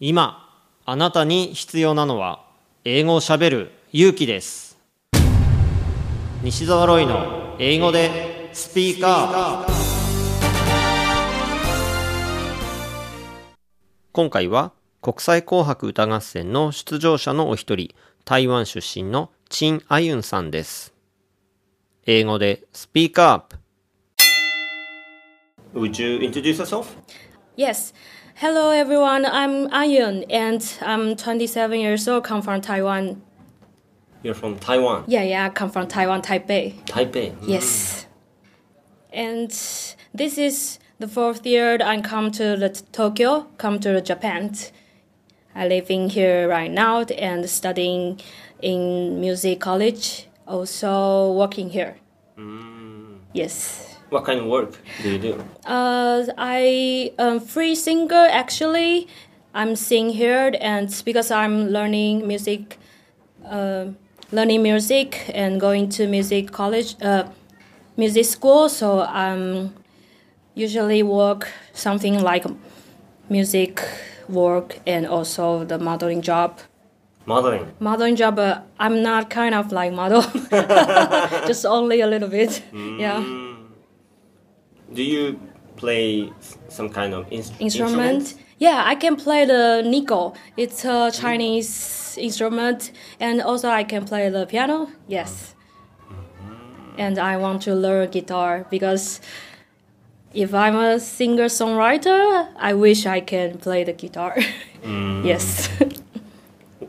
今あなたに必要なのは英語をしゃべる勇気です西澤ロイの英語でスピーカー今回は国際紅白歌合戦の出場者のお一人台湾出身のチン・アユンさんです英語でスピーカー Would you introduce yourself? Yes. Hello, everyone. I'm Ayun, and I'm 27 years old. Come from Taiwan. You're from Taiwan. Yeah, yeah. I come from Taiwan, Taipei. Taipei. Hmm. Yes. And this is the fourth year I come to the Tokyo, come to Japan. I living here right now and studying in music college, also working here. Hmm. Yes. What kind of work do you do? Uh, I am free singer actually. I'm sing here and because I'm learning music, uh, learning music and going to music college, uh, music school. So I'm usually work something like music work and also the modeling job. Modeling. Modeling job, but I'm not kind of like model, just only a little bit. Yeah. Do you play some kind of ins- instrument. Yeah, I can play the niko. It's a Chinese instrument, and also I can play the piano. Yes, and I want to learn guitar because if I'm a singer songwriter, I wish I can play the guitar. yes.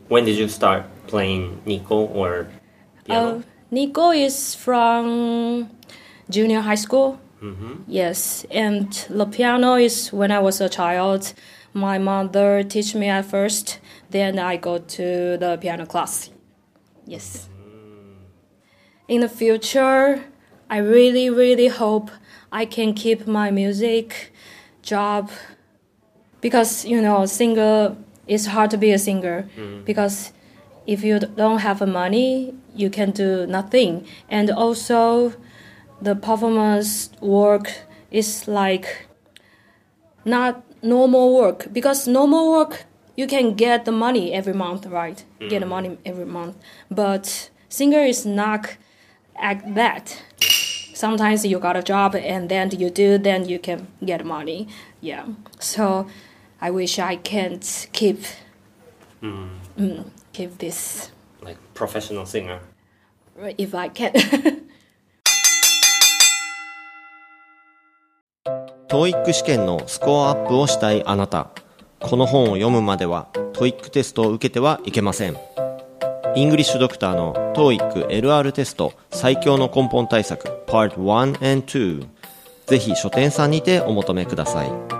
When did you start playing niko or piano? Uh, niko is from junior high school. Mm-hmm. Yes, and the piano is when I was a child. My mother teach me at first, then I go to the piano class. Yes. In the future, I really, really hope I can keep my music job because you know, singer it's hard to be a singer because if you don't have money, you can do nothing, and also the performance work is like not normal work. Because normal work you can get the money every month right? Get the money every month. But singer is not like that. Sometimes you got a job and then you do then you can get money. Yeah. So i wish i can't keep mm, keep this. Like professional singer. Right if i can TOEIC 試験のスコアアップをしたいあなた。この本を読むまでは TOEIC テストを受けてはいけません。イングリッシュドクターの TOEIC LR テスト最強の根本対策 Part1&2 ぜひ書店さんにてお求めください。